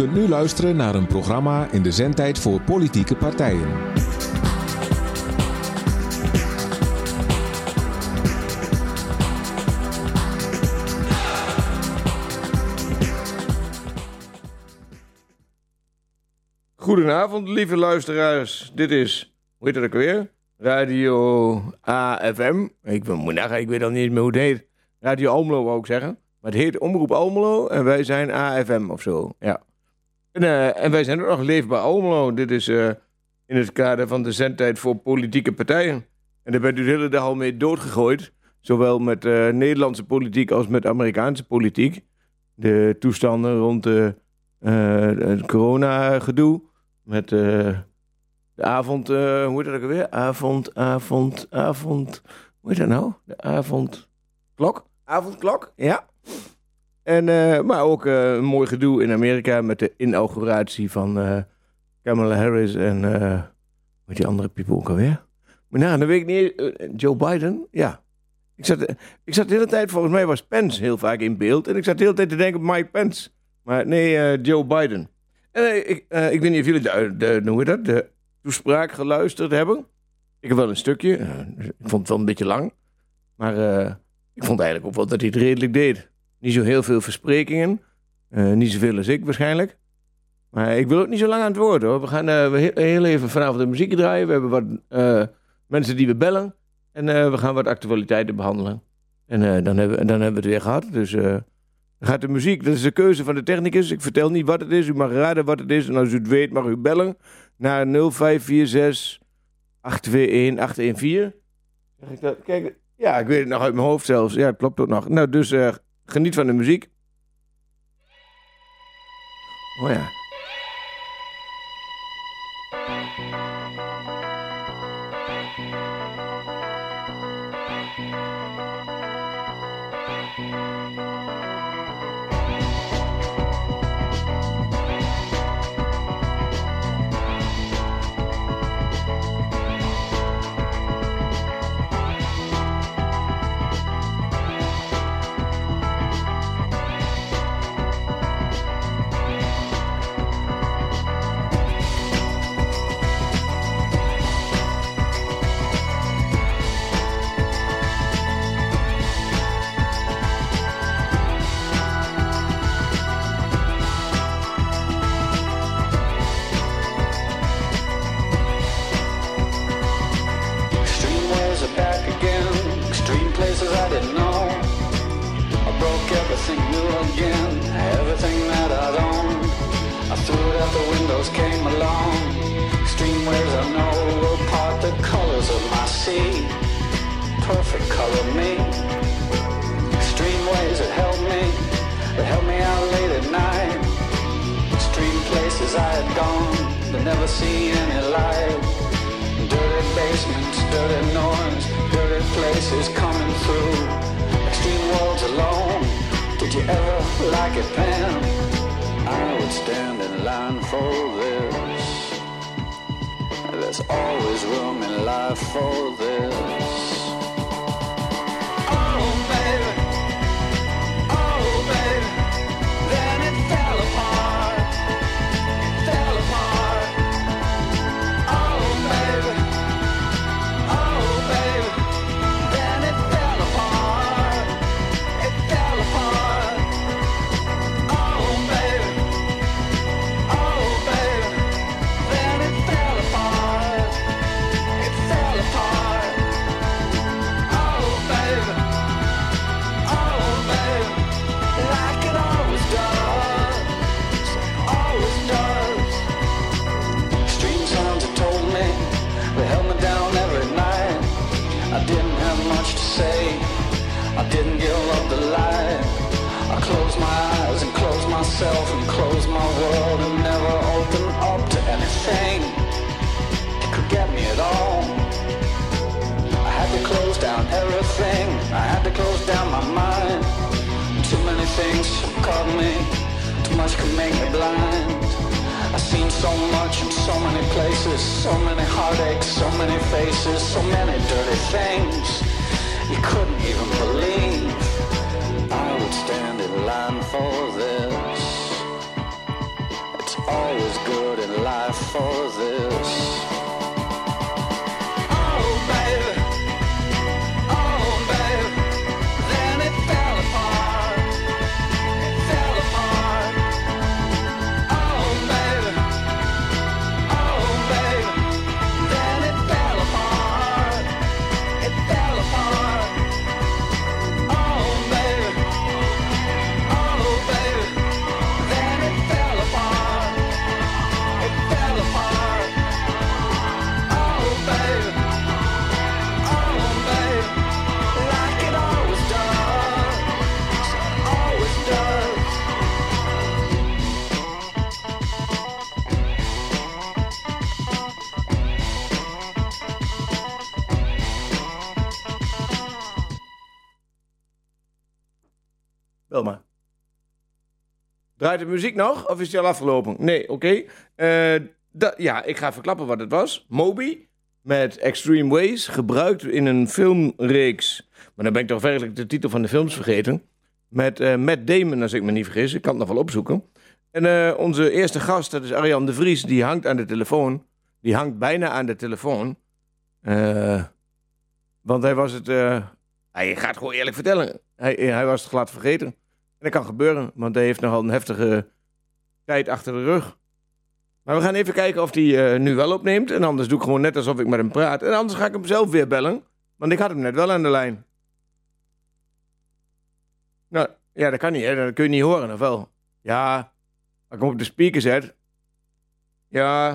kunt nu luisteren naar een programma in de zendtijd voor politieke partijen. Goedenavond, lieve luisteraars. Dit is, hoe heet dat ook weer? Radio AFM. Ik nagaan, ik weet al niet meer hoe het heet. Radio Almelo wou ik zeggen. Maar het heet Omroep Almelo en wij zijn AFM of zo. Ja. En, eh, en wij zijn ook nog Leefbaar Almelo. Dit is eh, in het kader van de zendtijd voor politieke partijen. En daar bent u de hele dag al mee doodgegooid. Zowel met eh, Nederlandse politiek als met Amerikaanse politiek. De toestanden rond de, het corona-gedoe. Met de avond, hoe heet dat ook weer? Avond, avond, avond. Hoe heet dat nou? De avondklok? Avondklok, ja. En, uh, maar ook uh, een mooi gedoe in Amerika met de inauguratie van uh, Kamala Harris en met die andere people ook alweer. Maar nou, dan weet ik niet. Joe Biden, ja. Ik zat, ik zat de hele tijd, volgens mij was Pence heel vaak in beeld. En ik zat de hele tijd te denken Mike Pence. Maar nee, Joe Biden. En ik, ik weet niet of jullie de, de, hoe dat, de toespraak geluisterd hebben. Ik heb wel een stukje. ik vond het wel een beetje lang. Maar ik vond eigenlijk ook wel dat hij het redelijk deed. Niet zo heel veel versprekingen. Uh, niet zoveel als ik waarschijnlijk. Maar ik wil ook niet zo lang aan het woord hoor. We gaan uh, heel even vanavond de muziek draaien. We hebben wat uh, mensen die we bellen. En we gaan wat actualiteiten behandelen. En dan, hebben, dan hebben we het weer gehad. Dus gaat de muziek, dat is de keuze van de technicus. Ik vertel niet wat het is. U mag raden wat het is. En als u het weet mag u bellen naar 0546 821 814. Zeg ik dat? Kijk, ja, ik weet het nog uit mijn hoofd zelfs. Ja, het klopt ook nog. Nou, dus geniet van de muziek. Oh ja. never see any light. Dirty basements, dirty norms, dirty places coming through. Extreme walls alone. Did you ever like it, Pam? I would stand in line for this. There's always room in life for this. everything. I had to close down my mind. Too many things caught me. Too much could make me blind. I've seen so much in so many places. So many heartaches, so many faces, so many dirty things. You couldn't even believe I would stand in line for this. It's always good in life for this. Draait de muziek nog? Of is die al afgelopen? Nee, oké. Eh, ja, ik ga verklappen wat het was. Moby met Extreme Ways, gebruikt in een filmreeks. Maar dan ben ik toch werkelijk de titel van de films vergeten. Met eh Matt Damon, als ik me niet vergis. Ik kan het nog wel opzoeken. En eh, onze eerste gast, dat is Arjan de Vries, die hangt aan de telefoon. Die hangt bijna aan de telefoon. Want hij was het... hij gaat gewoon eerlijk vertellen. Hij, hij was het glad vergeten. Dat kan gebeuren, want hij heeft nogal een heftige tijd achter de rug. Maar we gaan even kijken of hij eh, nu wel opneemt. En anders doe ik gewoon net alsof ik met hem praat. En anders ga ik hem zelf weer bellen. Want ik had hem net wel aan de lijn. Nou, ja, dat kan niet. Dat kun je niet horen, of wel? Ja, als ik hem op de speaker zet. Ja,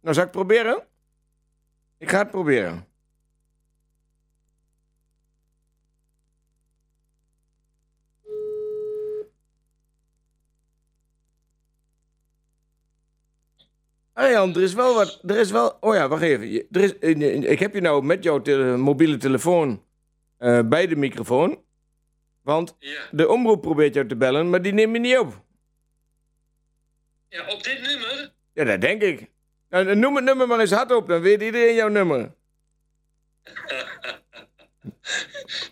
nou zal ik het proberen? Ik ga het proberen. Arjan, er is wel wat. Er is wel. Oh ja, wacht even. Er is, eh, eh, ik heb je nou met jouw tele- mobiele telefoon eh, bij de microfoon. Want Ja. de omroep probeert jou te bellen, maar die neemt je niet op. ja, op dit nummer? Ja, dat denk ik. Nou, noem het nummer maar eens hardop, dan weet iedereen jouw nummer.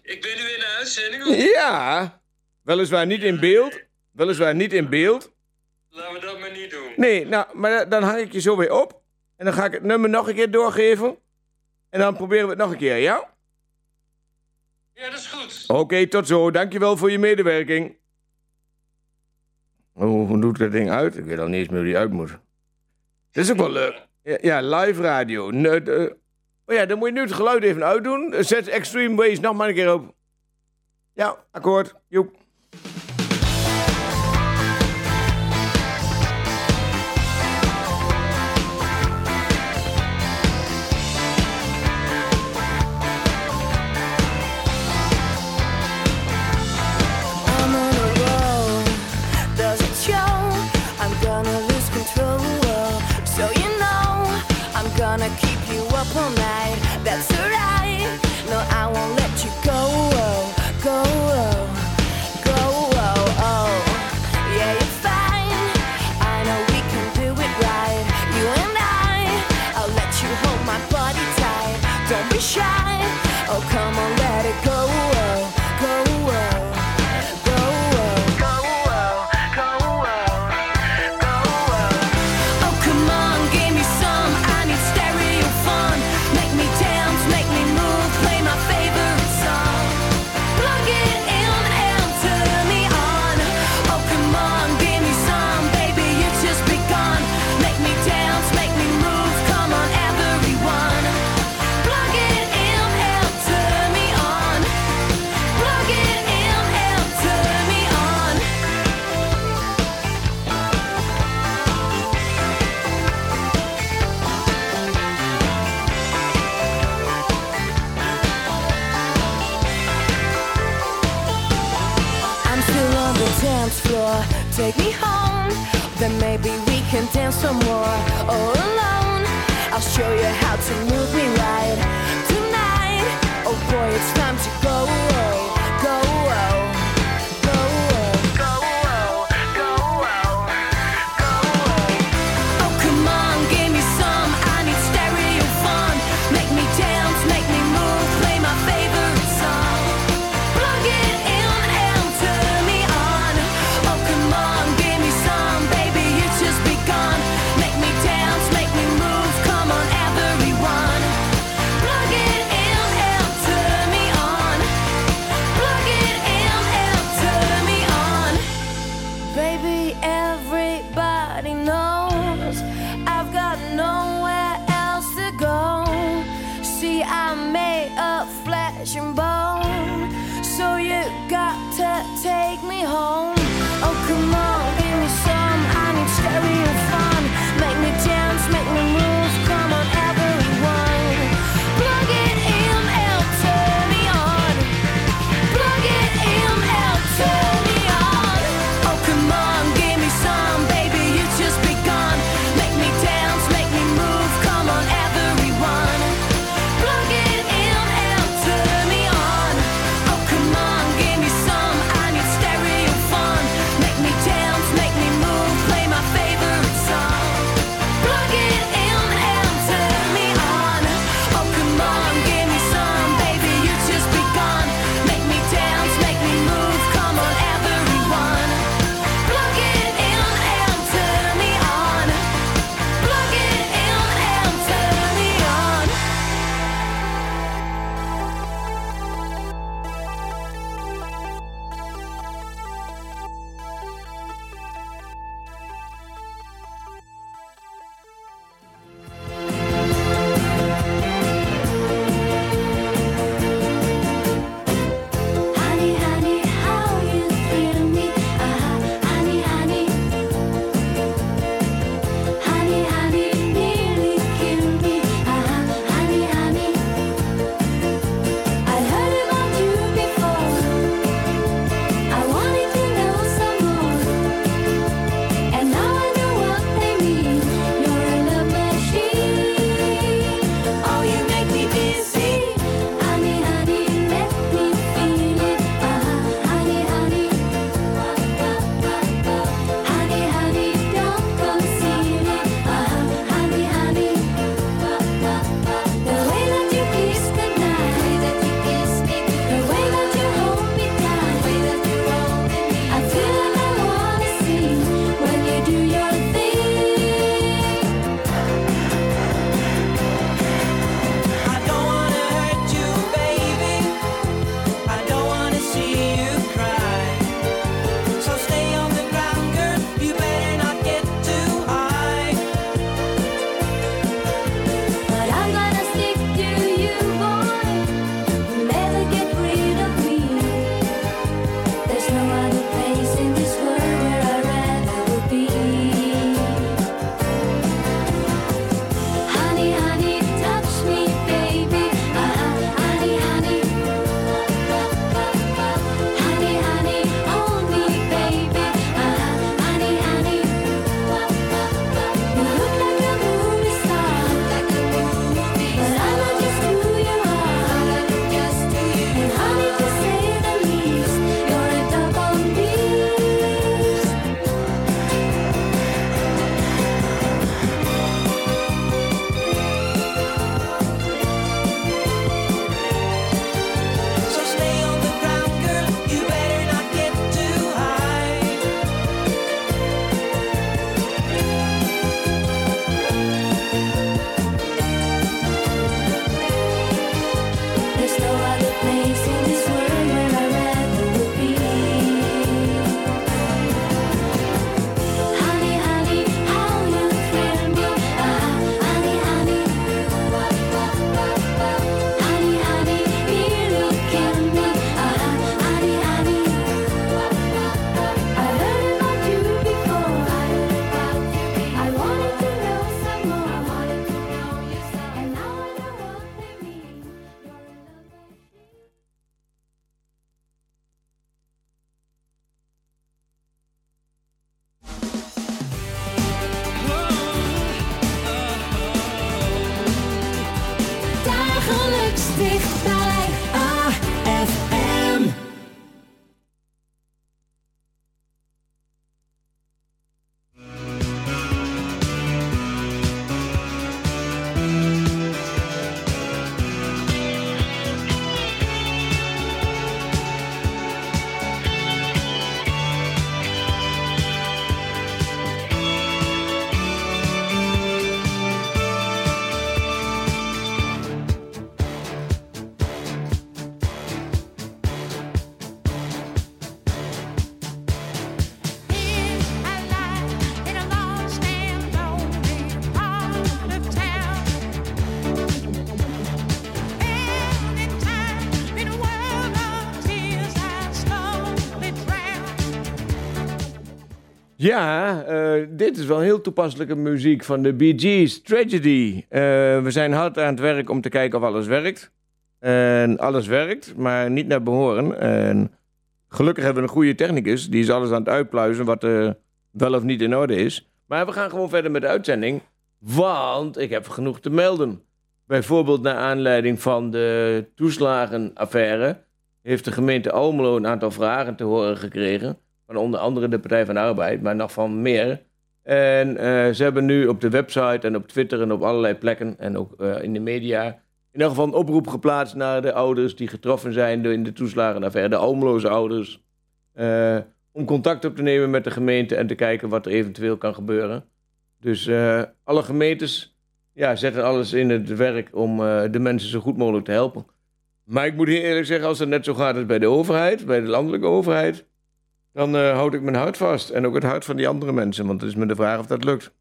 Ik ben nu in de uitzending. of- Ja, weliswaar niet in beeld. Weliswaar niet in beeld. Laten we dat. Nee, nou, maar dan hang ik je zo weer op. En dan ga ik het nummer nog een keer doorgeven. En dan proberen we het nog een keer, ja? Ja, dat is goed. Oké, tot zo. Dankjewel voor je medewerking. Hoe, hoe doet dat ding uit? Ik weet al niet eens meer hoe die uit moet. Dat is ook wel leuk. Ja, ja, live radio. De- oh ja, dan moet je nu het geluid even uitdoen. Zet Extreme Ways nog maar een keer op. Ja, akkoord. Joep. Ja, eh, dit is wel heel toepasselijke muziek van de Bee Gees, Tragedy. Eh, we zijn hard aan het werk om te kijken of alles werkt. En alles werkt, maar niet naar behoren. En gelukkig hebben we een goede technicus, die is alles aan het uitpluizen wat er wel of niet in orde is. Maar we gaan gewoon verder met de uitzending, want ik heb genoeg te melden. Bijvoorbeeld naar aanleiding van de toeslagenaffaire heeft de gemeente Almelo een aantal vragen te horen gekregen. Van onder andere de Partij van de Arbeid, maar nog van meer. En eh, ze hebben nu op de website en op Twitter en op allerlei plekken en ook eh, in de media... in ieder geval een oproep geplaatst naar de ouders die getroffen zijn door in de toeslagenaffaire. De Almeloze ouders. eh, om contact op te nemen met de gemeente en te kijken wat er eventueel kan gebeuren. Dus alle gemeentes ja, zetten alles in het werk om de mensen zo goed mogelijk te helpen. Maar ik moet heel eerlijk zeggen, als het net zo gaat als bij de overheid, bij de landelijke overheid, dan eh, houd ik mijn hart vast. En ook het hart van die andere mensen, want het is me de vraag of dat lukt.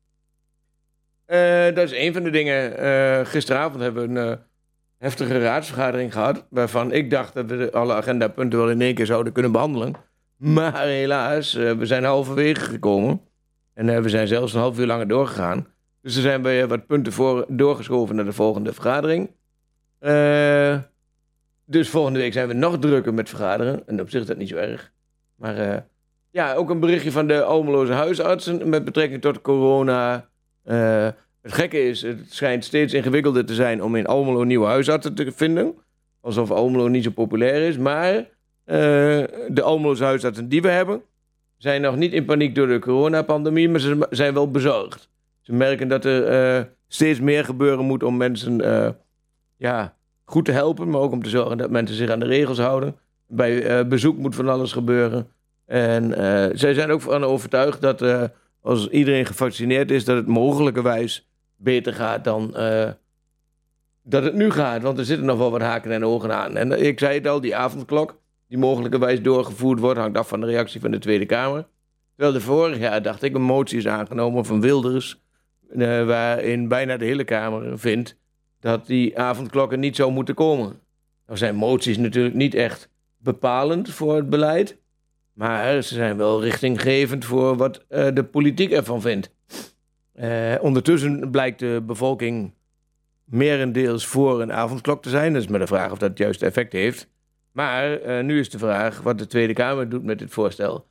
Eh, dat is een van de dingen. Eh, gisteravond hebben we een heftige raadsvergadering gehad, waarvan ik dacht dat we alle agendapunten wel in één keer zouden kunnen behandelen. Maar helaas, we zijn halverwege gekomen. En we zijn zelfs een half uur langer doorgegaan. Dus er zijn weer wat punten voor, doorgeschoven naar de volgende vergadering. Dus volgende week zijn we nog drukker met vergaderen. En op zich is dat niet zo erg. Maar ja, ook een berichtje van de Almeloze huisartsen met betrekking tot corona. Eh, het gekke is, het schijnt steeds ingewikkelder te zijn om in Almelo nieuwe huisartsen te vinden. Alsof Almelo niet zo populair is. Maar eh, de Almeloze huisartsen die we hebben, zijn nog niet in paniek door de coronapandemie, maar ze zijn wel bezorgd. Ze merken dat er eh, steeds meer gebeuren moet om mensen ja, goed te helpen, maar ook om te zorgen dat mensen zich aan de regels houden. Bij bezoek moet van alles gebeuren. En eh, zij zijn ook van overtuigd dat eh, als iedereen gevaccineerd is, dat het mogelijkerwijs beter gaat dan eh, dat het nu gaat. Want er zitten nog wel wat haken en ogen aan. En ik zei het al, die avondklok, die mogelijkerwijs doorgevoerd wordt, hangt af van de reactie van de Tweede Kamer. Terwijl de vorig jaar, dacht ik, een motie is aangenomen van Wilders, waarin bijna de hele Kamer vindt dat die avondklokken niet zou moeten komen. Nou zijn moties natuurlijk niet echt bepalend voor het beleid. Maar ze zijn wel richtinggevend voor wat eh, de politiek ervan vindt. Eh, ondertussen blijkt de bevolking merendeels voor een avondklok te zijn. Dat is maar de vraag of dat het juiste effect heeft. Maar eh, nu is de vraag wat de Tweede Kamer doet met dit voorstel.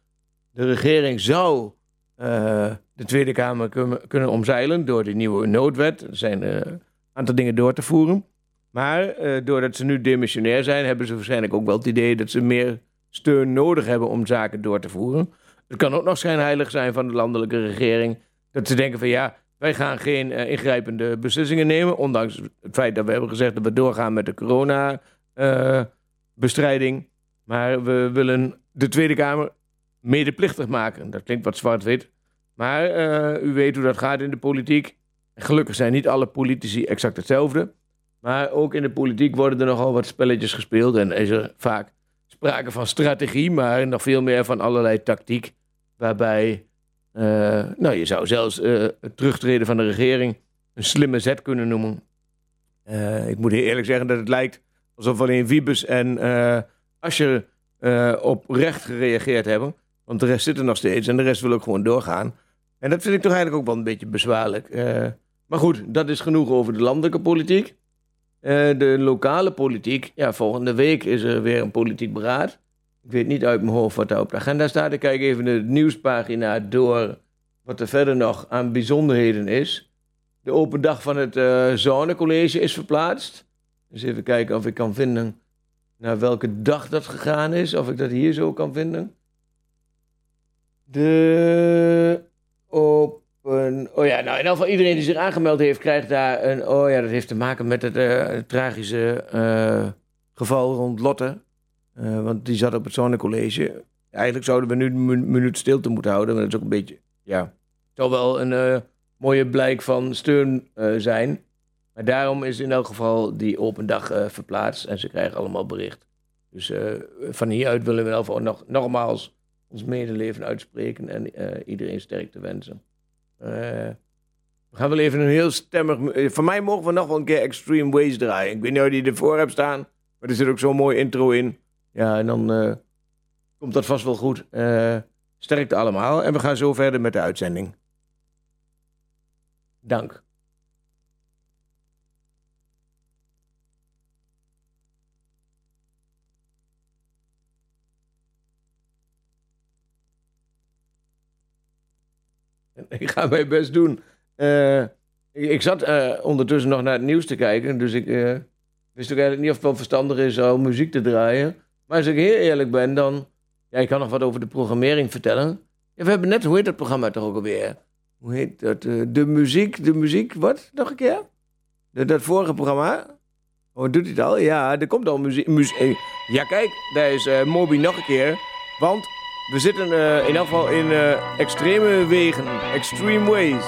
De regering zou de Tweede Kamer kun- kunnen omzeilen door die nieuwe noodwet. Er zijn een aantal dingen door te voeren. Maar doordat ze nu demissionair zijn, hebben ze waarschijnlijk ook wel het idee dat ze meer steun nodig hebben om zaken door te voeren. Het kan ook nog schijnheilig zijn van de landelijke regering dat ze denken van ja, wij gaan geen eh, ingrijpende beslissingen nemen, ondanks het feit dat we hebben gezegd dat we doorgaan met de corona-bestrijding. maar we willen de Tweede Kamer medeplichtig maken. Dat klinkt wat zwart-wit. Maar eh, u weet hoe dat gaat in de politiek. Gelukkig zijn niet alle politici exact hetzelfde. Maar ook in de politiek worden er nogal wat spelletjes gespeeld. En is er vaak sprake van strategie, maar nog veel meer van allerlei tactiek. Waarbij, eh, nou je zou zelfs eh, het terugtreden van de regering een slimme zet kunnen noemen. Eh, ik moet eerlijk zeggen dat het lijkt alsof alleen Wiebes en eh Asscher eh, op recht gereageerd hebben. Want de rest zit er nog steeds en de rest wil ook gewoon doorgaan. En dat vind ik toch eigenlijk ook wel een beetje bezwaarlijk. Maar goed, dat is genoeg over de landelijke politiek. Eh, de lokale politiek, ja, volgende week is er weer een politiek beraad. Ik weet niet uit mijn hoofd wat daar op de agenda staat. Ik kijk even de nieuwspagina door wat er verder nog aan bijzonderheden is. De open dag van het eh Zonnecollege is verplaatst. eens even kijken of ik kan vinden naar welke dag dat gegaan is. Of ik dat hier zo kan vinden. De open... Oh ja, nou in ieder geval iedereen die zich aangemeld heeft krijgt daar een... Oh ja, dat heeft te maken met het eh, tragische eh, geval rond Lotte. Eh, want die zat op het zonnecollege. Eigenlijk zouden we nu een minuut stilte moeten houden. Maar dat is ook een beetje... Ja, zal wel een mooie blijk van steun zijn. Maar daarom is in elk geval die open dag verplaatst. En ze krijgen allemaal bericht. Dus van hieruit willen we in elk geval nog, nogmaals ons medeleven uitspreken. En iedereen sterkte wensen. Eh, we gaan wel even een heel stemmig... eh, Voor mij mogen we nog wel een keer Extreme Ways draaien. Ik weet niet of je die ervoor hebt staan. Maar er zit ook zo'n mooi intro in. Ja, en dan eh, komt dat vast wel goed. Sterkte allemaal. En we gaan zo verder met de uitzending. Dank. Ik ga mijn best doen. Eh, ik, zat eh, ondertussen nog naar het nieuws te kijken. Dus ik eh, wist ook eigenlijk niet of het wel verstandig is om muziek te draaien. Maar als ik heel eerlijk ben, dan... Ja, ik kan nog wat over de programmering vertellen. Ja, we hebben net, hoe heet dat programma toch ook alweer? Hoe heet dat? de muziek, de muziek, wat? Nog een keer? Dat vorige programma? Oh, doet hij het al? Ja, er komt al muziek. muzie- eh, ja, kijk, daar is Moby nog een keer. Want we zitten eh, in elk geval in eh, extreme wegen. Extreme ways.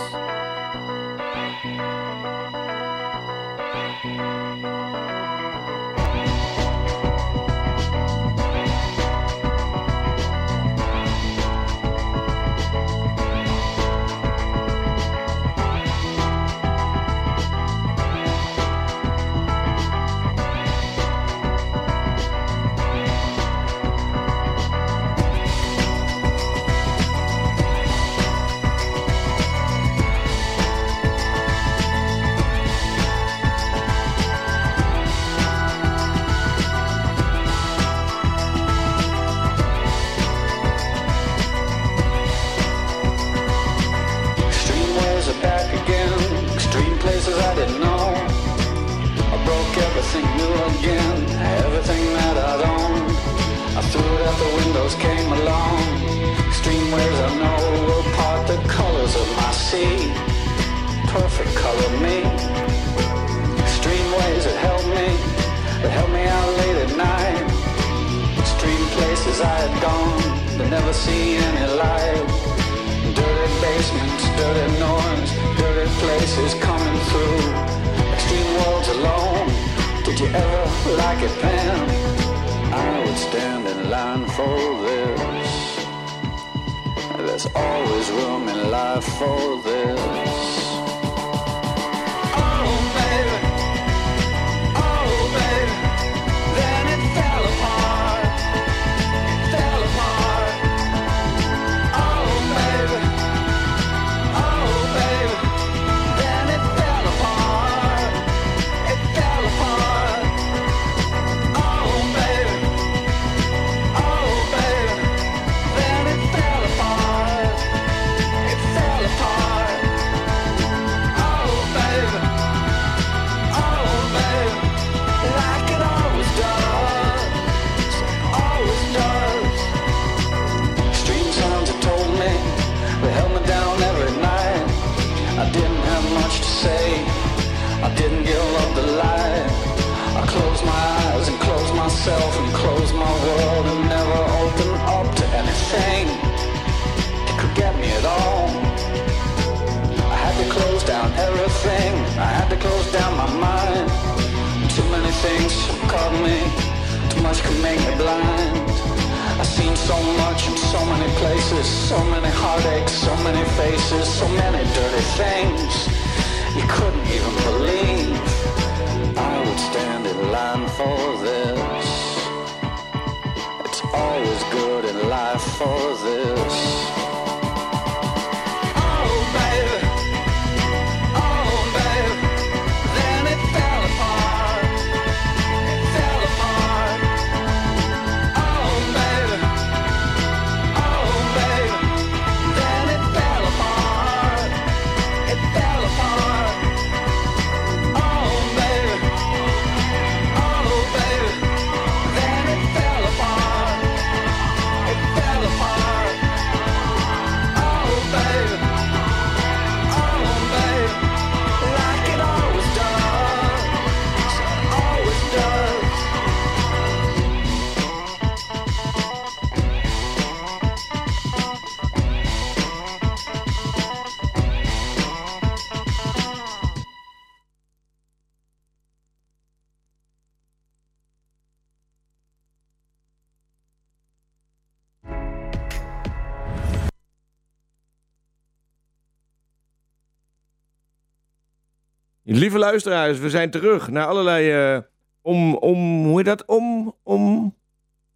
Lieve luisteraars, we zijn terug naar allerlei eh, om, om, hoe heet dat? Om, om,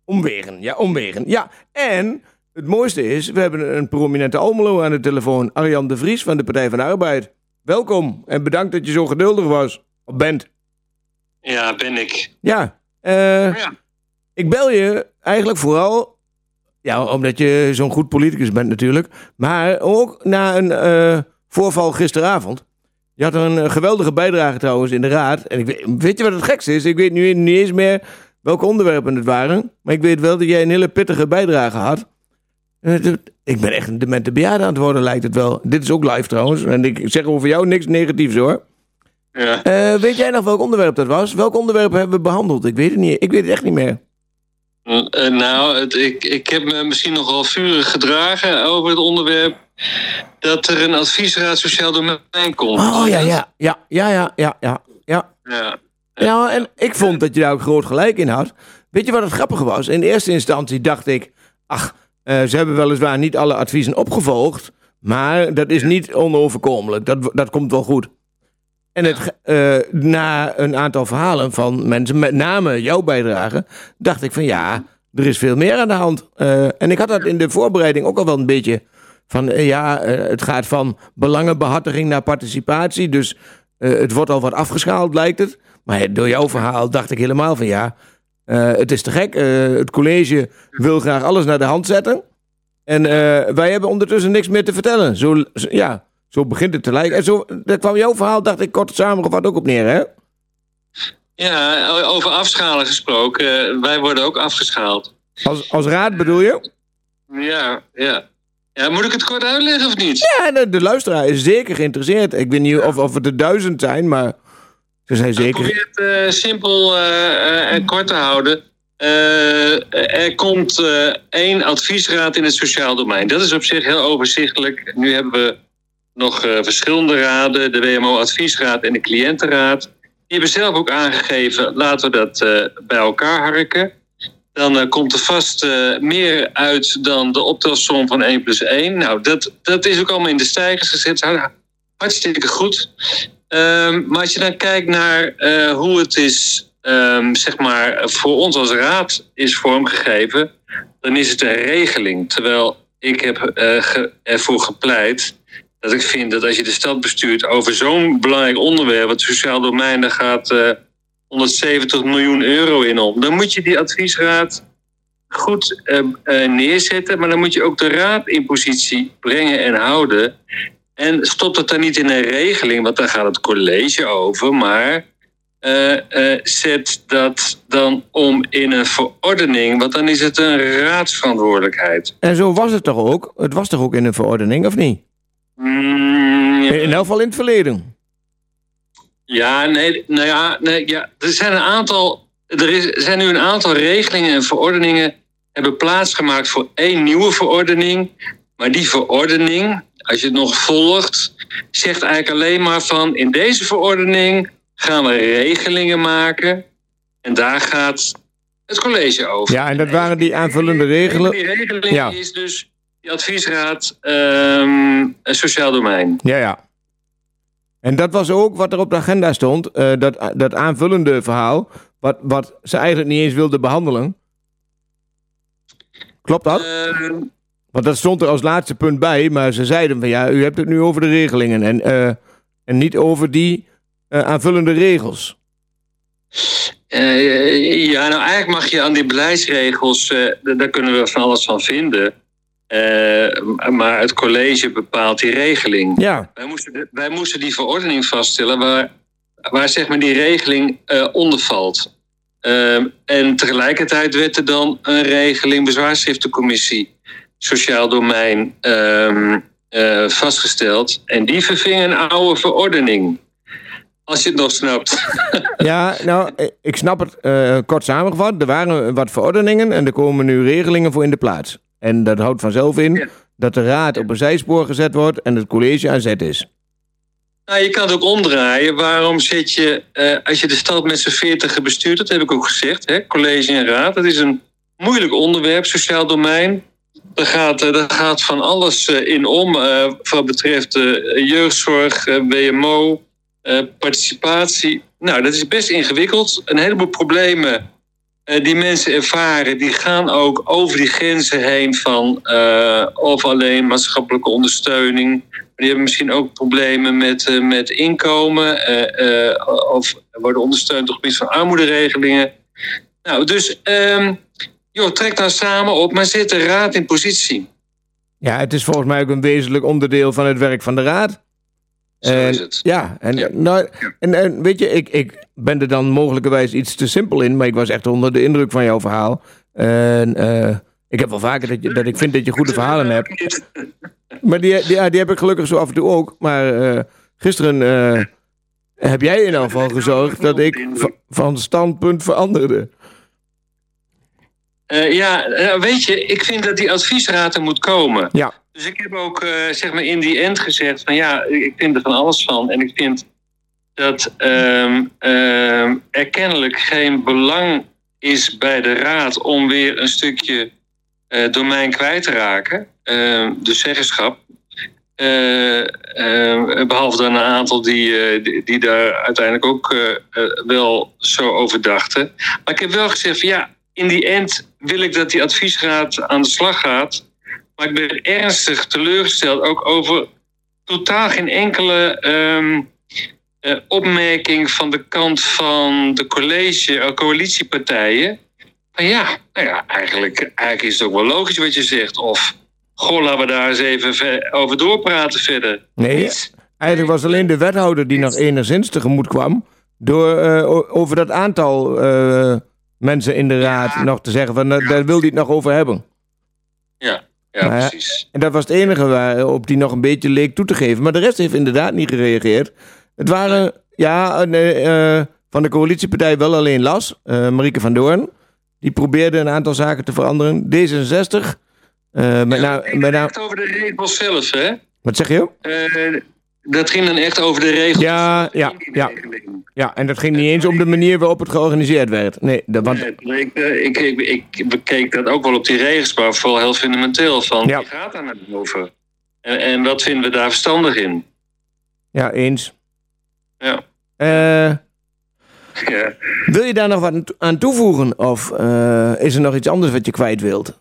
omwegen. Ja, omwegen. Ja, en het mooiste is, we hebben een prominente Almelo aan de telefoon. Arjan de Vries van de Partij van de Arbeid. Welkom en bedankt dat je zo geduldig was. Of bent. Ja, ben ik. Ja, eh, Ja. ik bel je eigenlijk vooral, ja, omdat je zo'n goed politicus bent natuurlijk, maar ook na een eh, voorval gisteravond. Je had een eh, geweldige bijdrage trouwens in de raad. En ik weet, weet je wat het gekste is? Ik weet nu niet eens meer welke onderwerpen het waren. Maar ik weet wel dat jij een hele pittige bijdrage had. Eh, Ik ben echt een demente bejaarde aan het worden, lijkt het wel. Dit is ook live trouwens. En ik zeg over jou niks negatiefs hoor. Ja. Eh, weet jij nog welk onderwerp dat was? Welk onderwerp hebben we behandeld? Ik weet het niet. Ik weet het echt niet meer. Nou, het, ik, ik heb me misschien nogal vurig gedragen over het onderwerp dat er een adviesraad sociaal domein komt. Oh ja, ja, ja, ja, ja, ja, ja. Ja, Ja. ja en ik vond dat je daar ook groot gelijk in had. Weet je wat het grappige was? In eerste instantie dacht ik, ach, eh, ze hebben weliswaar niet alle adviezen opgevolgd, maar dat is niet onoverkomelijk. Dat, dat komt wel goed. En het, eh, na een aantal verhalen van mensen, met name jouw bijdrage, dacht ik van ja, er is veel meer aan de hand. Eh, en ik had dat in de voorbereiding ook al wel een beetje van eh, ja, eh, het gaat van belangenbehartiging naar participatie. Dus eh, het wordt al wat afgeschaald, lijkt het. Maar door jouw verhaal dacht ik helemaal van ja, het is te gek. Het college wil graag alles naar de hand zetten. En wij hebben ondertussen niks meer te vertellen. Zo, ja, zo begint het te lijken. En zo, daar kwam jouw verhaal, dacht ik, kort samengevat ook op neer, hè? Ja, over afschalen gesproken. wij worden ook afgeschaald. Als, als raad bedoel je? Ja, ja. Ja, moet ik het kort uitleggen of niet? Ja, de, de luisteraar is zeker geïnteresseerd. Ik weet niet of, of het er duizend zijn, maar ze zijn Ik zeker... probeer het eh, simpel eh, eh, en kort te houden. Er komt één adviesraad in het sociaal domein. Dat is op zich heel overzichtelijk. Nu hebben we nog verschillende raden, de WMO-adviesraad en de cliëntenraad. Die hebben zelf ook aangegeven, laten we dat bij elkaar harken. Dan eh, komt er vast eh, meer uit dan de optelsom van 1 plus 1. Nou, dat, dat is ook allemaal in de stijgers gezet. Hartstikke goed. Ehm, maar als je dan kijkt naar eh, hoe het is, ehm, zeg maar, voor ons als raad is vormgegeven, dan is het een regeling. Terwijl ik heb ervoor gepleit dat ik vind dat als je de stad bestuurt over zo'n belangrijk onderwerp, het sociaal domein, daar gaat 170 miljoen euro in om. Dan moet je die adviesraad goed eh, eh, neerzetten, maar dan moet je ook de raad in positie brengen en houden. En stopt het dan niet in een regeling, want daar gaat het college over, maar eh, zet dat dan om in een verordening, want dan is het een raadsverantwoordelijkheid. En zo was het toch ook? Het was toch ook in een verordening, of niet? Mm, ja. In elk geval in het verleden. Ja, nee, nou ja, nee, ja, er zijn een aantal. Er, is, zijn nu een aantal regelingen en verordeningen hebben plaatsgemaakt voor één nieuwe verordening. Maar die verordening, als je het nog volgt, zegt eigenlijk alleen maar van in deze verordening gaan we regelingen maken. En daar gaat het college over. Ja, en dat waren die aanvullende regelen. Die regeling Ja. is dus die adviesraad ehm, sociaal domein. Ja, ja. En dat was ook wat er op de agenda stond. eh, dat, dat aanvullende verhaal. Wat, wat ze eigenlijk niet eens wilden behandelen. Klopt dat? Ehm, Want dat stond er als laatste punt bij. Maar ze zeiden van ja, u hebt het nu over de regelingen. En, eh, en niet over die eh, aanvullende regels. Ja, nou eigenlijk mag je aan die beleidsregels, daar kunnen we van alles van vinden. Eh, maar het college bepaalt die regeling. Ja, Wij, moesten, wij moesten die verordening vaststellen waar, waar zeg maar die regeling eh, onder valt. Ehm, en tegelijkertijd werd er dan een regeling bezwaarschriftencommissie sociaal domein ehm, eh, vastgesteld. En die verving een oude verordening. Als je het nog snapt. ja nou, eh, ik snap het eh, kort samengevat. Er waren wat verordeningen en er komen nu regelingen voor in de plaats. En dat houdt vanzelf in Ja. dat de raad op een zijspoor gezet wordt en het college aan zet is. Nou, je kan het ook omdraaien. Waarom zit je, eh, als je de stad met z'n veertigen bestuurt, dat heb ik ook gezegd, hè, college en raad, dat is een moeilijk onderwerp, sociaal domein. Daar gaat, eh, daar gaat van alles eh, in om, eh, wat betreft eh, jeugdzorg, WMO, participatie. Nou, dat is best ingewikkeld. Een heleboel problemen die mensen ervaren, die gaan ook over die grenzen heen van eh, of alleen maatschappelijke ondersteuning. Die hebben misschien ook problemen met, eh, met inkomen eh, eh, of worden ondersteund het gebied van armoederegelingen. Nou, dus ehm, joh, trek dan samen op, maar zet de raad in positie. Ja, het is volgens mij ook een wezenlijk onderdeel van het werk van de raad. Zo En- is het. Ja, en, Ja. Nou, en, en weet je, ik, ik ben er dan mogelijkerwijs iets te simpel in, maar ik was echt onder de indruk van jouw verhaal. En eh, ik heb wel vaker dat, je, dat ik vind dat je goede verhalen hebt. Maar die, die, ja, die heb ik gelukkig zo af en toe ook. Maar eh, gisteren eh, heb jij in ieder geval gezorgd dat ik va- van standpunt veranderde. Ja, weet je, ik vind dat die adviesraad er moet komen. Ja, Dus ik heb ook eh, zeg maar in die end gezegd van ja, ik vind er van alles van. En ik vind dat ehm, er kennelijk geen belang is bij de raad om weer een stukje eh, domein kwijt te raken. Ehm, de zeggenschap. Eh, eh, behalve dan een aantal die, die, die daar uiteindelijk ook wel zo over dachten. Maar ik heb wel gezegd van ja, in die end wil ik dat die adviesraad aan de slag gaat. Maar ik ben ernstig teleurgesteld ook over totaal geen enkele ehm, eh, opmerking van de kant van de college, eh, coalitiepartijen. Van ja, nou ja, eigenlijk, eigenlijk is het ook wel logisch wat je zegt. Of, goh, laten we daar eens even ver- over doorpraten verder. nee. Niets. Eigenlijk was alleen de wethouder die nog enigszins tegemoet kwam. Door eh, over dat aantal mensen in de raad nog te zeggen: van "Nou, daar wil hij het nog over hebben. Ja, ja Maar ja, precies. En dat was het enige waarop die nog een beetje leek toe te geven. Maar de rest heeft inderdaad niet gereageerd. Het waren, ja, nee, eh, van de coalitiepartij wel alleen Las, eh Marieke van Doorn. Die probeerde een aantal zaken te veranderen. D66, eh, met, Ja, nou, met nou, over de regels zelf, hè? wat zeg je? Dat ging dan echt over de regels. Ja, ja, ja. Ja, en dat ging niet eens om de manier waarop het georganiseerd werd. Nee, dat, want, Nee, Ik, eh, ik, ik, ik bekeek dat ook wel op die regels, maar vooral heel fundamenteel. Van, Ja. Wie gaat daar naar boven? En, en wat vinden we daar verstandig in? ja, eens. Ja. Eh, ja. wil je daar nog wat aan toevoegen? Of eh, is er nog iets anders wat je kwijt wilt?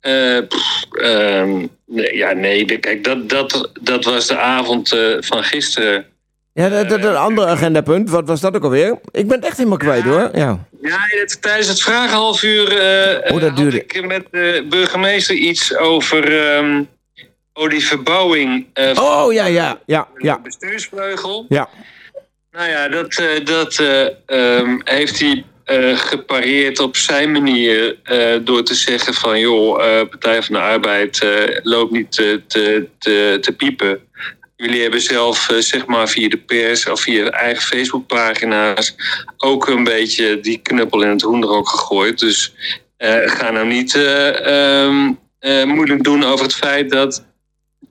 Eh, pff, ehm, nee, ja, nee, de- kijk, dat, dat, dat was de avond eh, van gisteren. Ja, dat, dat, een ander agendapunt. Wat was dat ook alweer? Ik ben het echt helemaal kwijt hoor. Ja. Ja, het- tijdens het vragenhalf uur eh, Oh, dat duurde. ik met de burgemeester iets over, ehm, over die verbouwing eh, van Oh ja, ja, ja, de ja. bestuursvleugel. Ja, Nou ja, dat, eh, dat eh, ehm, heeft hij eh, gepareerd op zijn manier eh, door te zeggen van joh, eh, Partij van de Arbeid loopt niet te, te, te, piepen. Jullie hebben zelf, zeg maar via de pers of via eigen Facebookpagina's ook een beetje die knuppel in het hoenderhok gegooid. Dus ga nou niet eh, ehm, eh, moeilijk doen over het feit dat,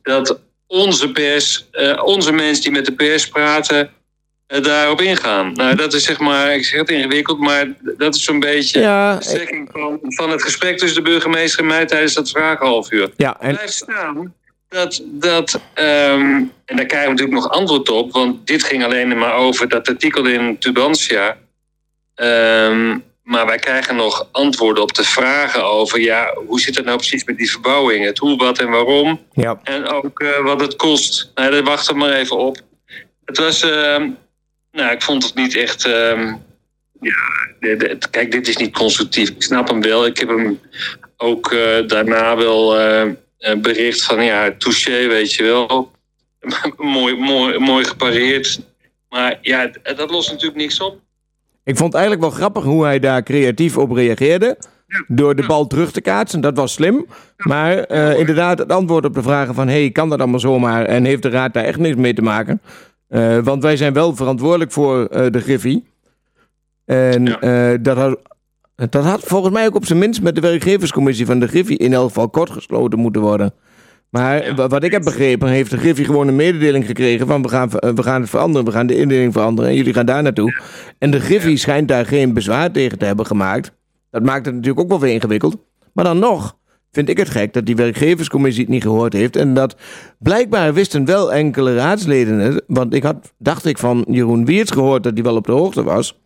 dat onze pers, onze mensen die met de pers praten, daarop ingaan. Nou, dat is zeg maar, ik zeg het ingewikkeld, maar dat is zo'n beetje ja, de strekking van, van het gesprek tussen de burgemeester en mij tijdens dat vragenhalf uur. ja. En, Blijft staan dat, dat ehm, en daar krijgen we natuurlijk nog antwoord op, want dit ging alleen maar over dat artikel in Tubantia. Ehm, maar wij krijgen nog antwoorden op de vragen over, ja, hoe zit het nou precies met die verbouwing? Het hoe, wat en waarom. ja. En ook eh, wat het kost. Nou, daar wachten we maar even op. Het was, ehm, nou, ik vond het niet echt. ehm, ja, kijk, dit is niet constructief. Ik snap hem wel. Ik heb hem ook eh, daarna wel eh, bericht van, ja, touché, weet je wel. mooi, mooi, mooi gepareerd. Maar ja, dat lost natuurlijk niks op. Ik vond het eigenlijk wel grappig hoe hij daar creatief op reageerde. Door de bal terug te kaatsen, dat was slim. Maar eh, inderdaad, het antwoord op de vragen van... hey, kan dat allemaal zomaar en heeft de raad daar echt niks mee te maken? Eh, want wij zijn wel verantwoordelijk voor eh, de Griffie. En Ja. eh, dat, had, dat had volgens mij ook op zijn minst met de werkgeverscommissie van de Griffie... in elk geval kort gesloten moeten worden. Maar Ja. wat ik heb begrepen, heeft de Griffie gewoon een mededeling gekregen van we gaan, we gaan het veranderen, we gaan de indeling veranderen en jullie gaan daar naartoe. En de Griffie schijnt daar geen bezwaar tegen te hebben gemaakt. Dat maakt het natuurlijk ook wel weer ingewikkeld. Maar dan nog, vind ik het gek dat die werkgeverscommissie het niet gehoord heeft. En dat blijkbaar wisten wel enkele raadsleden het. Want ik had, dacht ik, van Jeroen Wiertz gehoord dat hij wel op de hoogte was.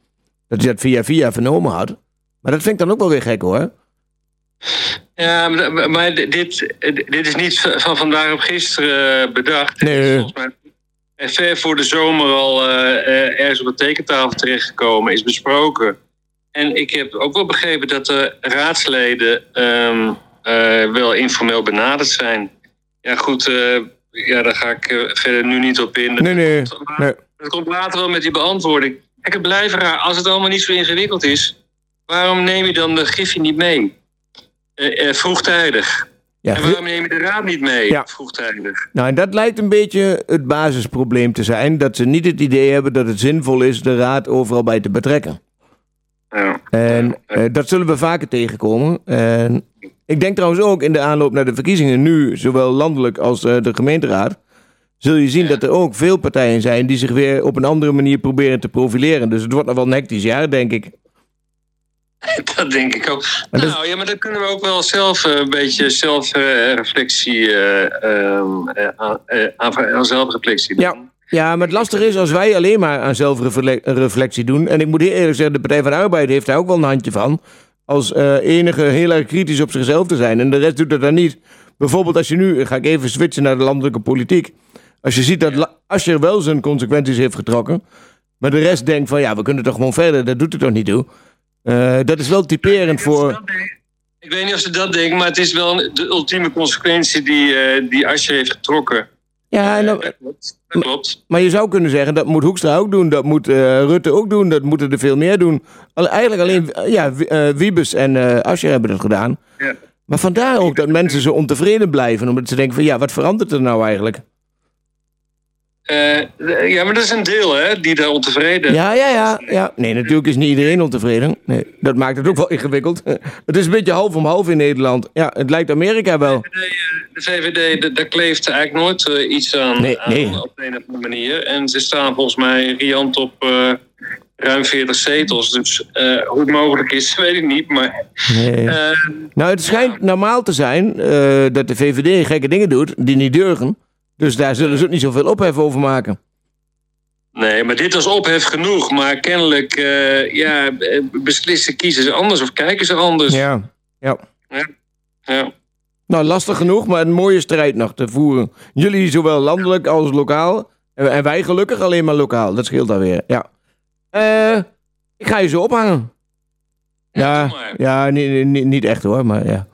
Dat hij dat via via vernomen had. Maar dat vind ik dan ook wel weer gek hoor. Ja, maar, dit, dit is niet van vandaag op gisteren eh, bedacht. Nee. Het is volgens mij ver voor de zomer al eh, eh, ergens op de tekentafel terechtgekomen, is besproken. En ik heb ook wel begrepen dat de raadsleden ehm, eh, wel informeel benaderd zijn. Ja, goed, eh, ja, daar ga ik eh, verder nu niet op in. Nee, nee. Dat komt, nee. dat komt later wel met die beantwoording. Kijk, het blijft raar. Als het allemaal niet zo ingewikkeld is, waarom neem je dan de Griffie niet mee? Vroegtijdig. Ja, En waarom neem je de raad niet mee? Ja. Vroegtijdig. Nou, en dat lijkt een beetje het basisprobleem te zijn. Dat ze niet het idee hebben dat het zinvol is de raad overal bij te betrekken. Ja. En eh, dat zullen we vaker tegenkomen. En ik denk trouwens ook in de aanloop naar de verkiezingen nu, zowel landelijk als eh, de gemeenteraad, zul je zien dat er ook veel partijen zijn die zich weer op een andere manier proberen te profileren. Dus het wordt nog wel een hectisch jaar, denk ik. Dat denk ik ook. Dat- Nou ja, maar dan kunnen we ook wel zelf eh, een beetje zelfreflectie aan, eh, aan, aan zelfreflectie doen. Ja. Ja, maar het lastige is als wij alleen maar aan zelfreflectie doen. En ik moet eerlijk zeggen, de Partij van de Arbeid heeft daar ook wel een handje van. Als eh, enige heel erg kritisch op zichzelf te zijn. En de rest doet het dan niet. Bijvoorbeeld als je nu, ga ik even switchen naar de landelijke politiek. Als je ziet dat Asscher wel zijn consequenties heeft getrokken. Maar de rest denkt van ja, we kunnen toch gewoon verder. Dat doet er toch niet toe. Eh, dat is wel typerend voor... Ik weet niet of ze dat denken, maar het is wel de ultieme consequentie die, eh die Asscher heeft getrokken. Ja, en dan- dat klopt. Dat klopt. Maar je zou kunnen zeggen, dat moet Hoekstra ook doen. Dat moet eh, Rutte ook doen. Dat moeten er veel meer doen. Al, eigenlijk alleen eh, ja, eh, Wiebes en eh Asscher hebben dat gedaan. Ja. Maar vandaar ook dat mensen zo ontevreden blijven. Omdat ze denken van ja, wat verandert er nou eigenlijk? Eh, ja, maar dat is een deel hè, die daar ontevreden Ja, ja, ja. ja. Nee, natuurlijk is niet iedereen ontevreden. Nee, dat maakt het ook wel ingewikkeld. Het is een beetje half om half in Nederland. Ja, het lijkt Amerika wel. De VVD, de- daar kleeft eigenlijk nooit eh, iets aan, Nee, aan nee. op de een of andere manier. En ze staan volgens mij riant op eh, ruim 40 zetels. Dus eh, hoe het mogelijk is, weet ik niet. Maar Nee. eh, Nou, het schijnt normaal te zijn eh, dat de VVD gekke dingen doet die niet deugen. Dus daar zullen ze ook niet zoveel ophef over maken. nee, maar dit was ophef genoeg. Maar kennelijk eh, ja, eh, beslissen kiezen ze anders of kijken ze anders. Ja. ja. Ja. Nou, lastig genoeg, maar een mooie strijd nog te voeren. Jullie zowel landelijk als lokaal. En wij gelukkig alleen maar lokaal. Dat scheelt dan weer. Ja. Eh, ik ga je zo ophangen. Ja, ja niet, niet, niet echt hoor, maar ja.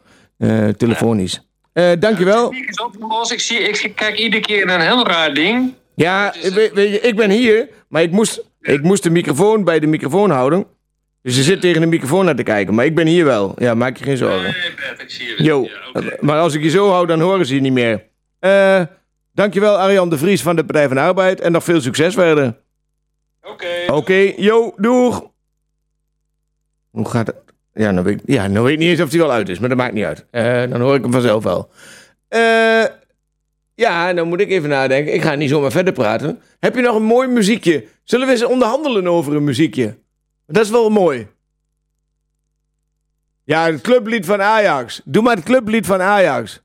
Telefonisch. Eh, dankjewel. Ik, zie, ik kijk iedere keer naar een heel raar ding. Ja, weet, weet je, ik ben hier, maar ik moest, ik moest de microfoon bij de microfoon houden. Dus je zit tegen de microfoon naar te kijken. Maar ik ben hier wel. Ja, maak je geen zorgen. Nee, Bert, ik zie je. Jo, Ja, maar als ik je zo hou, dan horen ze je niet meer. Eh, dankjewel Arjan de Vries van de Partij van de Arbeid. En nog veel succes verder. Oké. Oké, yo, doeg. Hoe gaat het? Ja, nou weet, ja, nou weet ik niet eens of hij wel uit is, maar dat maakt niet uit. Eh, dan hoor ik hem vanzelf wel. Eh, ja, dan moet ik even nadenken. Ik ga niet zomaar verder praten. Heb je nog een mooi muziekje? Zullen we eens onderhandelen over een muziekje? Dat is wel mooi. Ja, het clublied van Ajax. Doe maar het clublied van Ajax.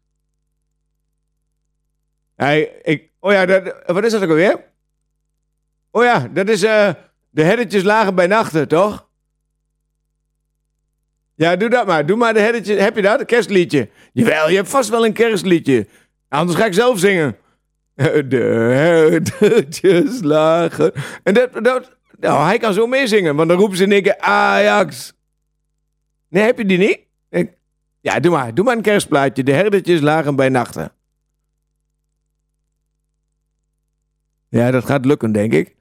Hey, ik, oh ja, dat, wat is dat ook alweer? Oh ja, dat is eh de herdetjes lagen bij nachten, toch? Ja, doe dat maar. Doe maar de herdetjes. Heb je dat? Een kerstliedje? Jawel, je hebt vast wel een kerstliedje. Anders ga ik zelf zingen. De herdetjes lagen... En dat, dat, nou, hij kan zo meezingen, want dan roepen ze in één Ajax. Nee, heb je die niet? Ja, doe maar. Doe maar een kerstplaatje. De herdertjes lagen bij nachten. Ja, dat gaat lukken, denk ik.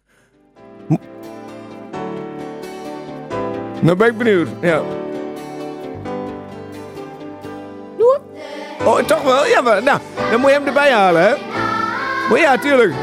Nou ben ik benieuwd. Ja. Oh, toch wel? Ja, maar nou, dan moet je hem erbij halen, hè? Maar ja, tuurlijk.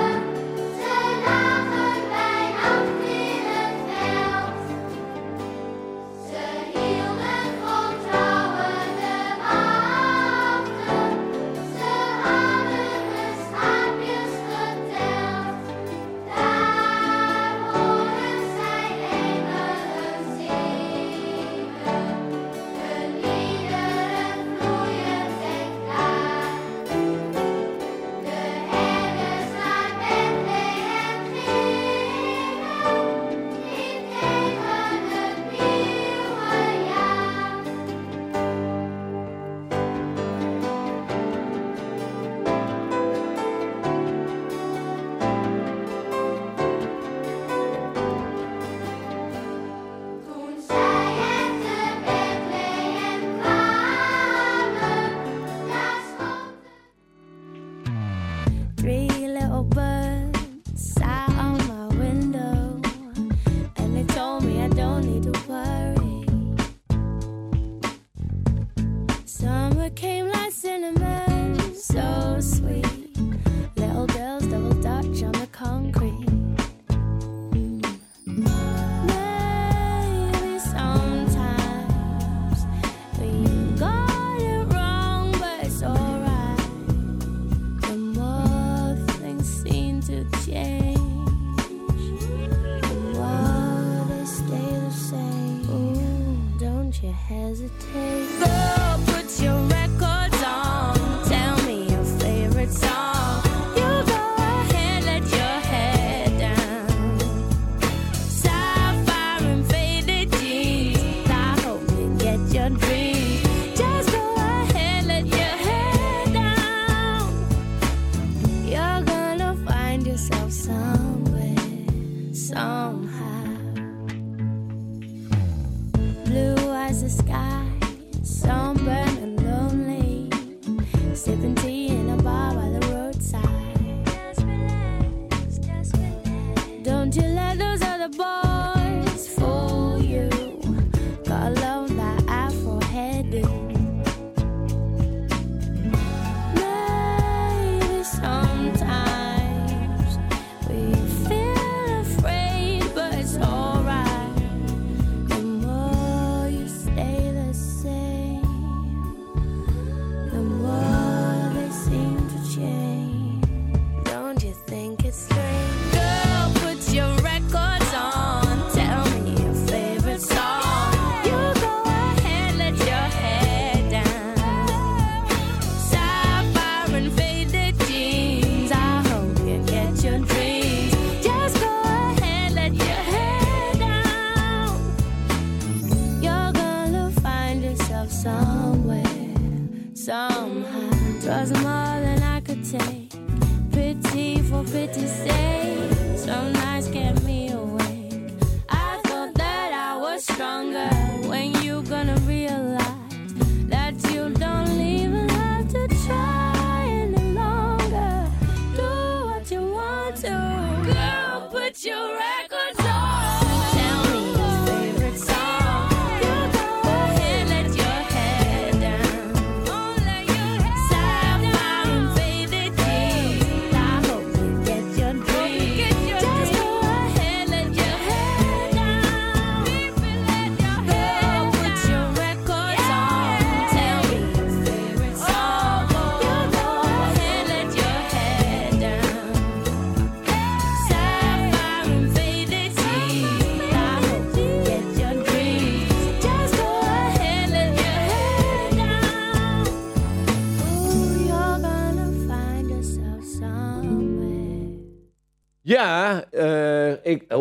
kiss her.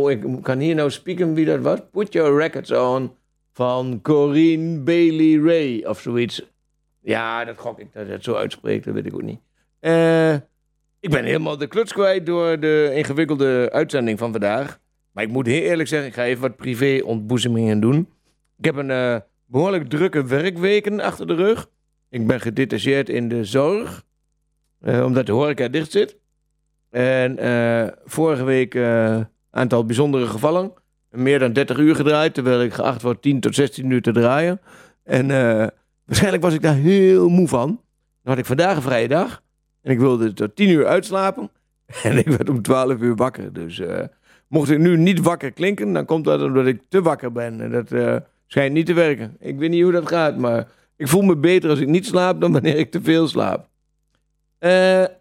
Oh, ik kan hier nou spieken wie dat was. Put Your Records On van Corinne Bailey Ray of zoiets. Ja, dat gok ik dat het zo uitspreekt, dat weet ik ook niet. Eh, ik ben helemaal de kluts kwijt door de ingewikkelde uitzending van vandaag. Maar ik moet heel eerlijk zeggen, ik ga even wat privé ontboezemingen doen. Ik heb een eh, behoorlijk drukke werkweken achter de rug. Ik ben gedetacheerd in de zorg, eh, omdat de horeca dicht zit. En vorige week aantal bijzondere gevallen. Meer dan 30 uur gedraaid, terwijl ik geacht word 10 tot 16 uur te draaien. En eh, waarschijnlijk was ik daar heel moe van. Dan had ik vandaag een vrije dag. En ik wilde tot 10 uur uitslapen. En ik werd om 12 uur wakker. Dus eh, mocht ik nu niet wakker klinken, dan komt dat omdat ik te wakker ben. En dat eh, schijnt niet te werken. Ik weet niet hoe dat gaat, maar ik voel me beter als ik niet slaap dan wanneer ik te veel slaap.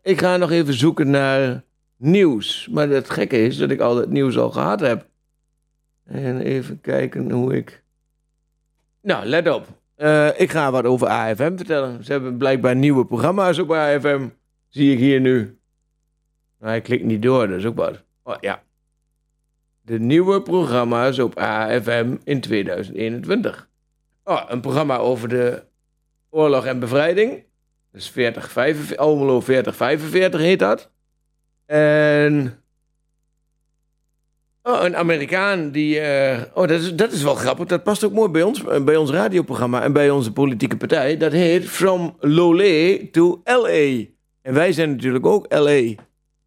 Ik ga nog even zoeken naar nieuws. Maar het gekke is dat ik al het nieuws al gehad heb. En even kijken hoe ik. Nou, let op. Eh, ik ga wat over AFM vertellen. Ze hebben blijkbaar nieuwe programma's op AFM. Zie ik hier nu. Maar hij klikt niet door, dat is ook wat. Oh ja. De nieuwe programma's op AFM in 2021. Oh, een programma over de oorlog en bevrijding. Dat is 40, 45, Almelo 40, 45 heet dat. En... Oh, een Amerikaan die... eh, oh, dat is, dat is wel grappig. Dat past ook mooi bij ons, eh, bij ons radioprogramma en bij onze politieke partij. Dat heet From Lolé to L.A. En wij zijn natuurlijk ook L.A.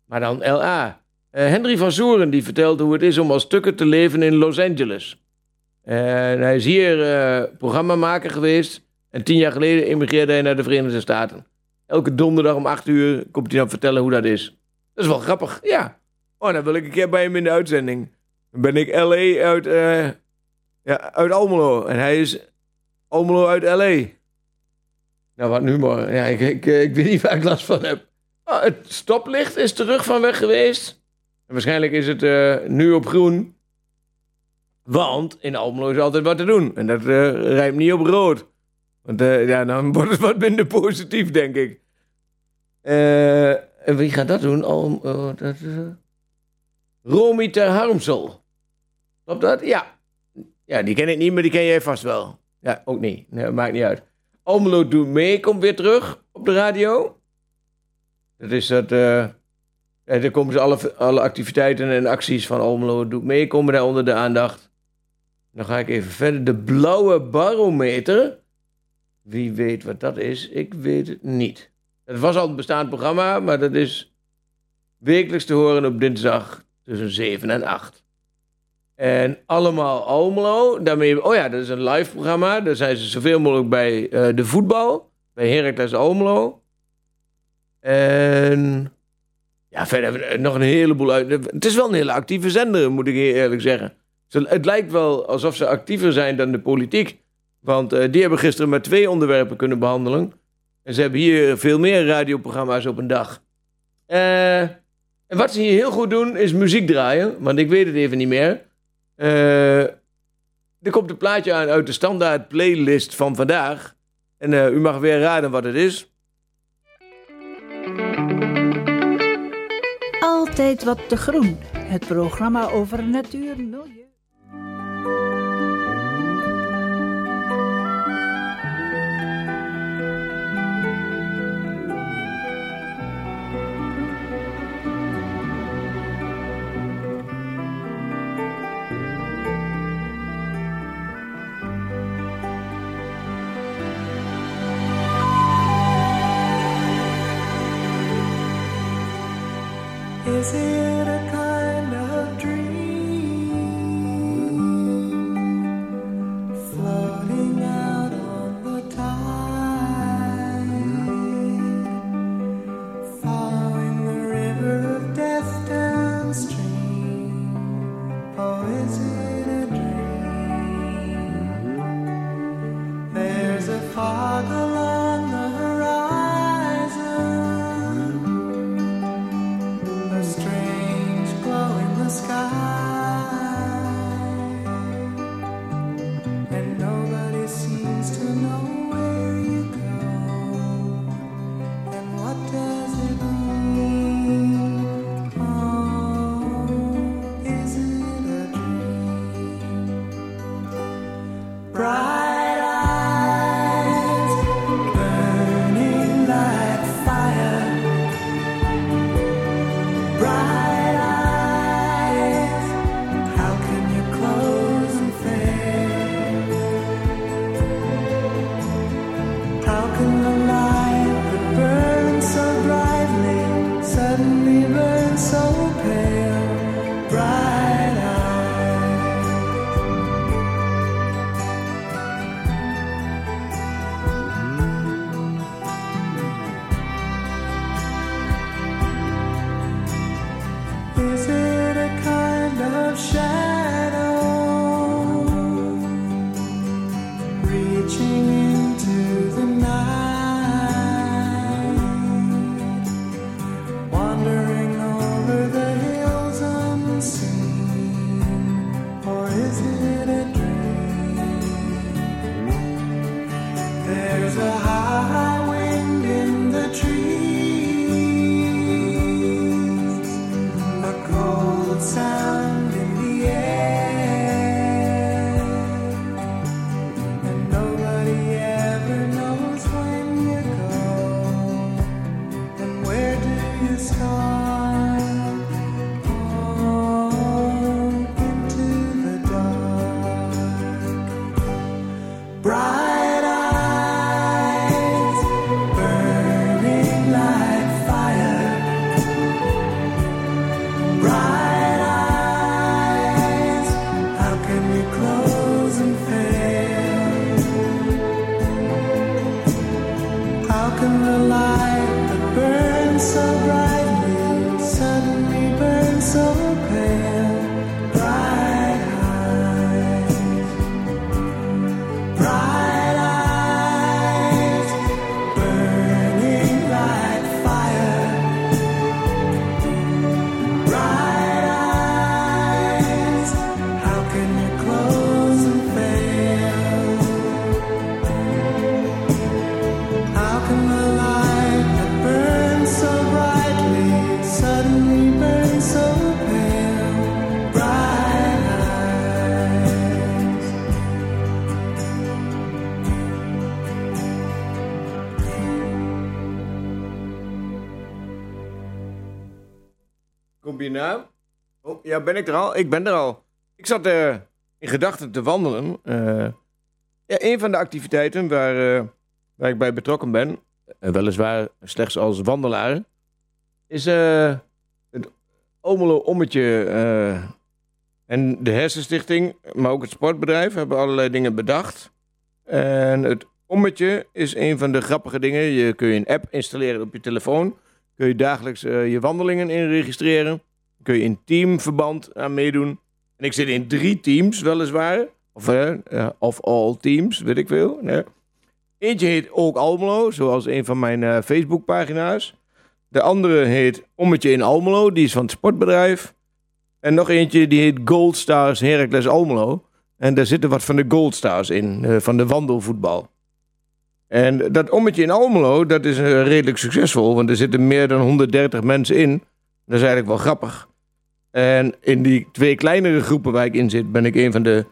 Maar dan L.A. Eh, Henry van Zoeren die vertelt hoe het is om als stukken te leven in Los Angeles. En hij is hier eh, programmamaker geweest. En tien jaar geleden emigreerde hij naar de Verenigde Staten. Elke donderdag om acht uur komt hij dan vertellen hoe dat is. Dat is wel grappig, ja. Oh, dan wil ik een keer bij hem in de uitzending. Dan ben ik L.A. uit, eh, ja, uit Almelo. En hij is Almelo uit L.A. Nou, wat nu maar. Ja, ik, ik, eh, ik weet niet waar ik last van heb. Oh, het stoplicht is terug van weg geweest. En waarschijnlijk is het eh, nu op groen. Want in Almelo is altijd wat te doen. En dat eh rijmt niet op rood. Want eh, ja, dan wordt het wat minder positief, denk ik. Eh, en wie gaat dat doen? Alm, oh, dat, eh, Romy ter Harmsel. Klopt dat? Ja. Ja, die ken ik niet, maar die ken jij vast wel. Ja, ook niet. Nee, maakt niet uit. Almelo doet mee, komt weer terug op de radio. Dat is dat... eh ja, daar komen ze alle, alle activiteiten en acties van Almelo doet mee, komen daar onder de aandacht. Dan ga ik even verder. De blauwe barometer. Wie weet wat dat is? Ik weet het niet. Het was al een bestaand programma, maar dat is wekelijks te horen op dinsdag tussen 7 en 8. En allemaal Almelo. Daarmee, oh ja, dat is een live programma. Daar zijn ze zoveel mogelijk bij eh, de voetbal. Bij Heracles Almelo. En ja, verder we nog een heleboel uit. Het is wel een hele actieve zender, moet ik eerlijk zeggen. Ze- Het lijkt wel alsof ze actiever zijn dan de politiek. Want eh, die hebben gisteren maar twee onderwerpen kunnen behandelen. En ze hebben hier veel meer radioprogramma's op een dag. Eh, en wat ze hier heel goed doen, is muziek draaien. Want ik weet het even niet meer. Eh, er komt een plaatje aan uit de standaard playlist van vandaag. En eh, u mag weer raden wat het is. Altijd wat te groen. Het programma over natuur. Is ja, ben ik er al? Ik ben er al. Ik zat eh, in gedachten te wandelen. Eh, ja, een van de activiteiten waar, eh, waar ik bij betrokken ben, weliswaar slechts als wandelaar, is het Omelo Ommetje. eh, en de Hersenstichting, maar ook het sportbedrijf, hebben allerlei dingen bedacht. En het Ommetje is een van de grappige dingen. Je kun je een app installeren op je telefoon. Kun je dagelijks je wandelingen in registreren. Kun je in teamverband aan meedoen. En ik zit in drie teams, weliswaar. Of, of all teams, weet ik veel. Eentje heet Ook Almelo, zoals een van mijn eh, Facebookpagina's. De andere heet Ommetje in Almelo, die is van het sportbedrijf. En nog eentje die heet Gold Stars Heracles Almelo. En daar zitten wat van de Gold Stars in, eh, van de wandelvoetbal. En dat ommetje in Almelo, dat is eh, redelijk succesvol, want er zitten meer dan 130 mensen in. Dat is eigenlijk wel grappig. En in die twee kleinere groepen waar ik in zit, ben ik een van de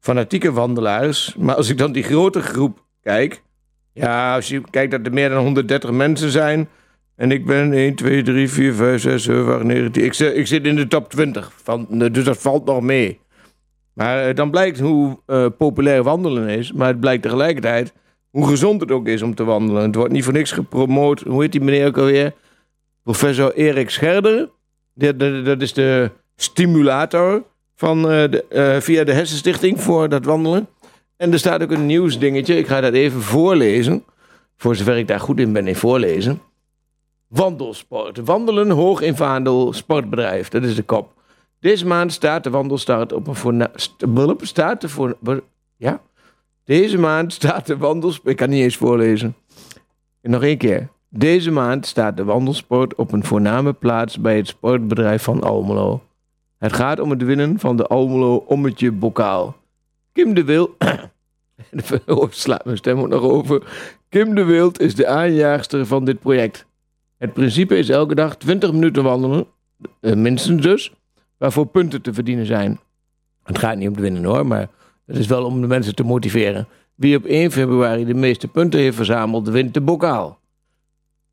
fanatieke wandelaars. Maar als ik dan die grote groep kijk, ja, als je kijkt dat er meer dan 130 mensen zijn. En ik ben 1, 2, 3, 4, 5, 6, 7, 8, 9, 10. Ik, zit- in de top 20, van, dus dat valt nog mee. Maar eh, dan blijkt hoe eh, populair wandelen is. Maar het blijkt tegelijkertijd hoe gezond het ook is om te wandelen. Het wordt niet voor niks gepromoot. Hoe heet die meneer ook alweer? Professor Erik Scherder. Dat, is de stimulator van, eh, de, eh, via de Hersenstichting voor dat wandelen. En er staat ook een nieuwsdingetje. Ik ga dat even voorlezen. Voor zover ik daar goed in ben in voorlezen. Wandelsport. Wandelen hoog in vaandel sportbedrijf. Dat is de kop. Deze maand staat de wandelstart op een voorna... st- bulp, Staat de voor... Ja? Deze maand staat de wandels... Ik kan niet eens voorlezen. Nog één keer. Deze maand staat de wandelsport op een voorname plaats bij het sportbedrijf van Almelo. Het gaat om het winnen van de Almelo Ommetje Bokaal. Kim de Wild... Oh, slaat mijn stem ook nog over. Kim de Wild is de aanjaagster van dit project. Het principe is elke dag 20 minuten wandelen, eh, minstens dus, waarvoor punten te verdienen zijn. Het gaat niet om te winnen hoor, maar het is wel om de mensen te motiveren. Wie op 1 februari de meeste punten heeft verzameld, wint de bokaal.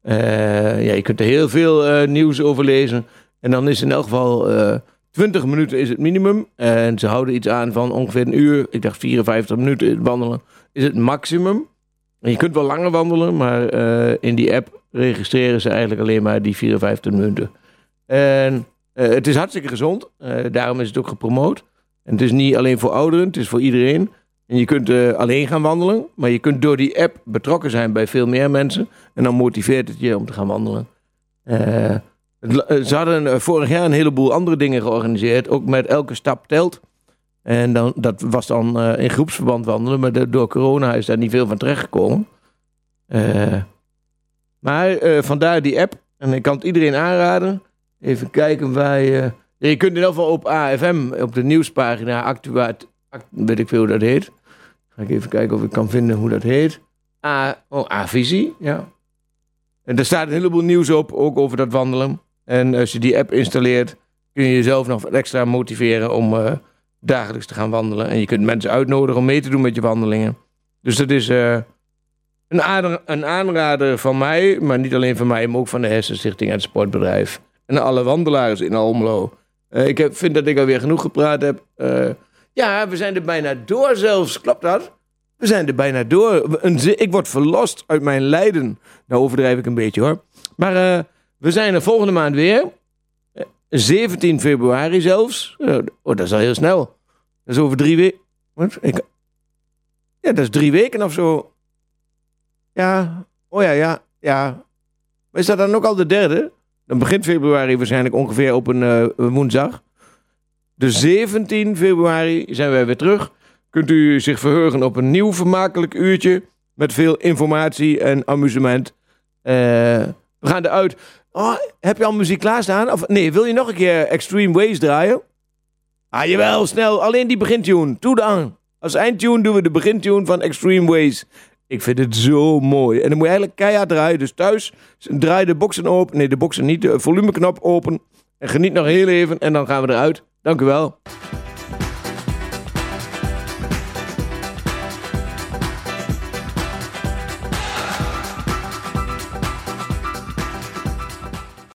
Eh, ja, je kunt er heel veel eh, nieuws over lezen. En dan is in elk geval eh 20 minuten is het minimum. En ze houden iets aan van ongeveer een uur. Ik dacht 54 minuten wandelen is het maximum. En je kunt wel langer wandelen, maar in die app registreren ze eigenlijk alleen maar die 54 minuten. En het is hartstikke gezond. daarom is het ook gepromoot. En het is niet alleen voor ouderen, het is voor iedereen. En je kunt eh, alleen gaan wandelen, maar je kunt door die app betrokken zijn bij veel meer mensen. En dan motiveert het je om te gaan wandelen. Eh, eh, ze hadden vorig jaar een heleboel andere dingen georganiseerd, ook met elke stap telt. En dan, dat was dan in groepsverband wandelen, maar door corona is daar niet veel van terechtgekomen. Maar vandaar die app. En ik kan het iedereen aanraden. Even kijken waar je... Je kunt in ieder geval op AFM, op de nieuwspagina, actuaat, act- weet ik veel hoe dat heet. Ga ik even kijken of ik kan vinden hoe dat heet. A, oh, A-visie, ja. En daar staat een heleboel nieuws op, ook over dat wandelen. En als je die app installeert, kun je jezelf nog extra motiveren om eh, dagelijks te gaan wandelen. En je kunt mensen uitnodigen om mee te doen met je wandelingen. Dus dat is eh, een, aanra- een aanrader van mij, maar niet alleen van mij, maar ook van de Hersenstichting en het Sportbedrijf. En alle wandelaars in Almelo. Eh, ik heb, vind dat ik alweer genoeg gepraat heb. Eh, ja, we zijn er bijna door zelfs. Klopt dat? We zijn er bijna door. Ik word verlost uit mijn lijden. Nou overdrijf ik een beetje hoor. Maar eh, we zijn er volgende maand weer. Eh, 17 februari zelfs. Eh, oh, dat is al heel snel. Dat is over drie weken. Ik... Ja, dat is drie weken of zo. Ja. Oh ja, ja. ja. Maar is dat dan ook al de derde? Dan begint februari waarschijnlijk ongeveer op een eh, woensdag. De 17 februari zijn wij weer terug. Kunt u zich verheugen op een nieuw vermakelijk uurtje. Met veel informatie en amusement. Eh, we gaan eruit. Oh, heb je al muziek klaarstaan? Of nee, wil je nog een keer Extreme Ways draaien? Ah, jawel, snel. Alleen die begintune. Doe dan. Als eindtune doen we de begintune van Extreme Ways. Ik vind het zo mooi. En dan moet je eigenlijk keihard draaien. Dus thuis draai de boxen open. Nee, de boxen niet. De volumeknop open. En geniet nog heel even. En dan gaan we eruit. Dank u wel.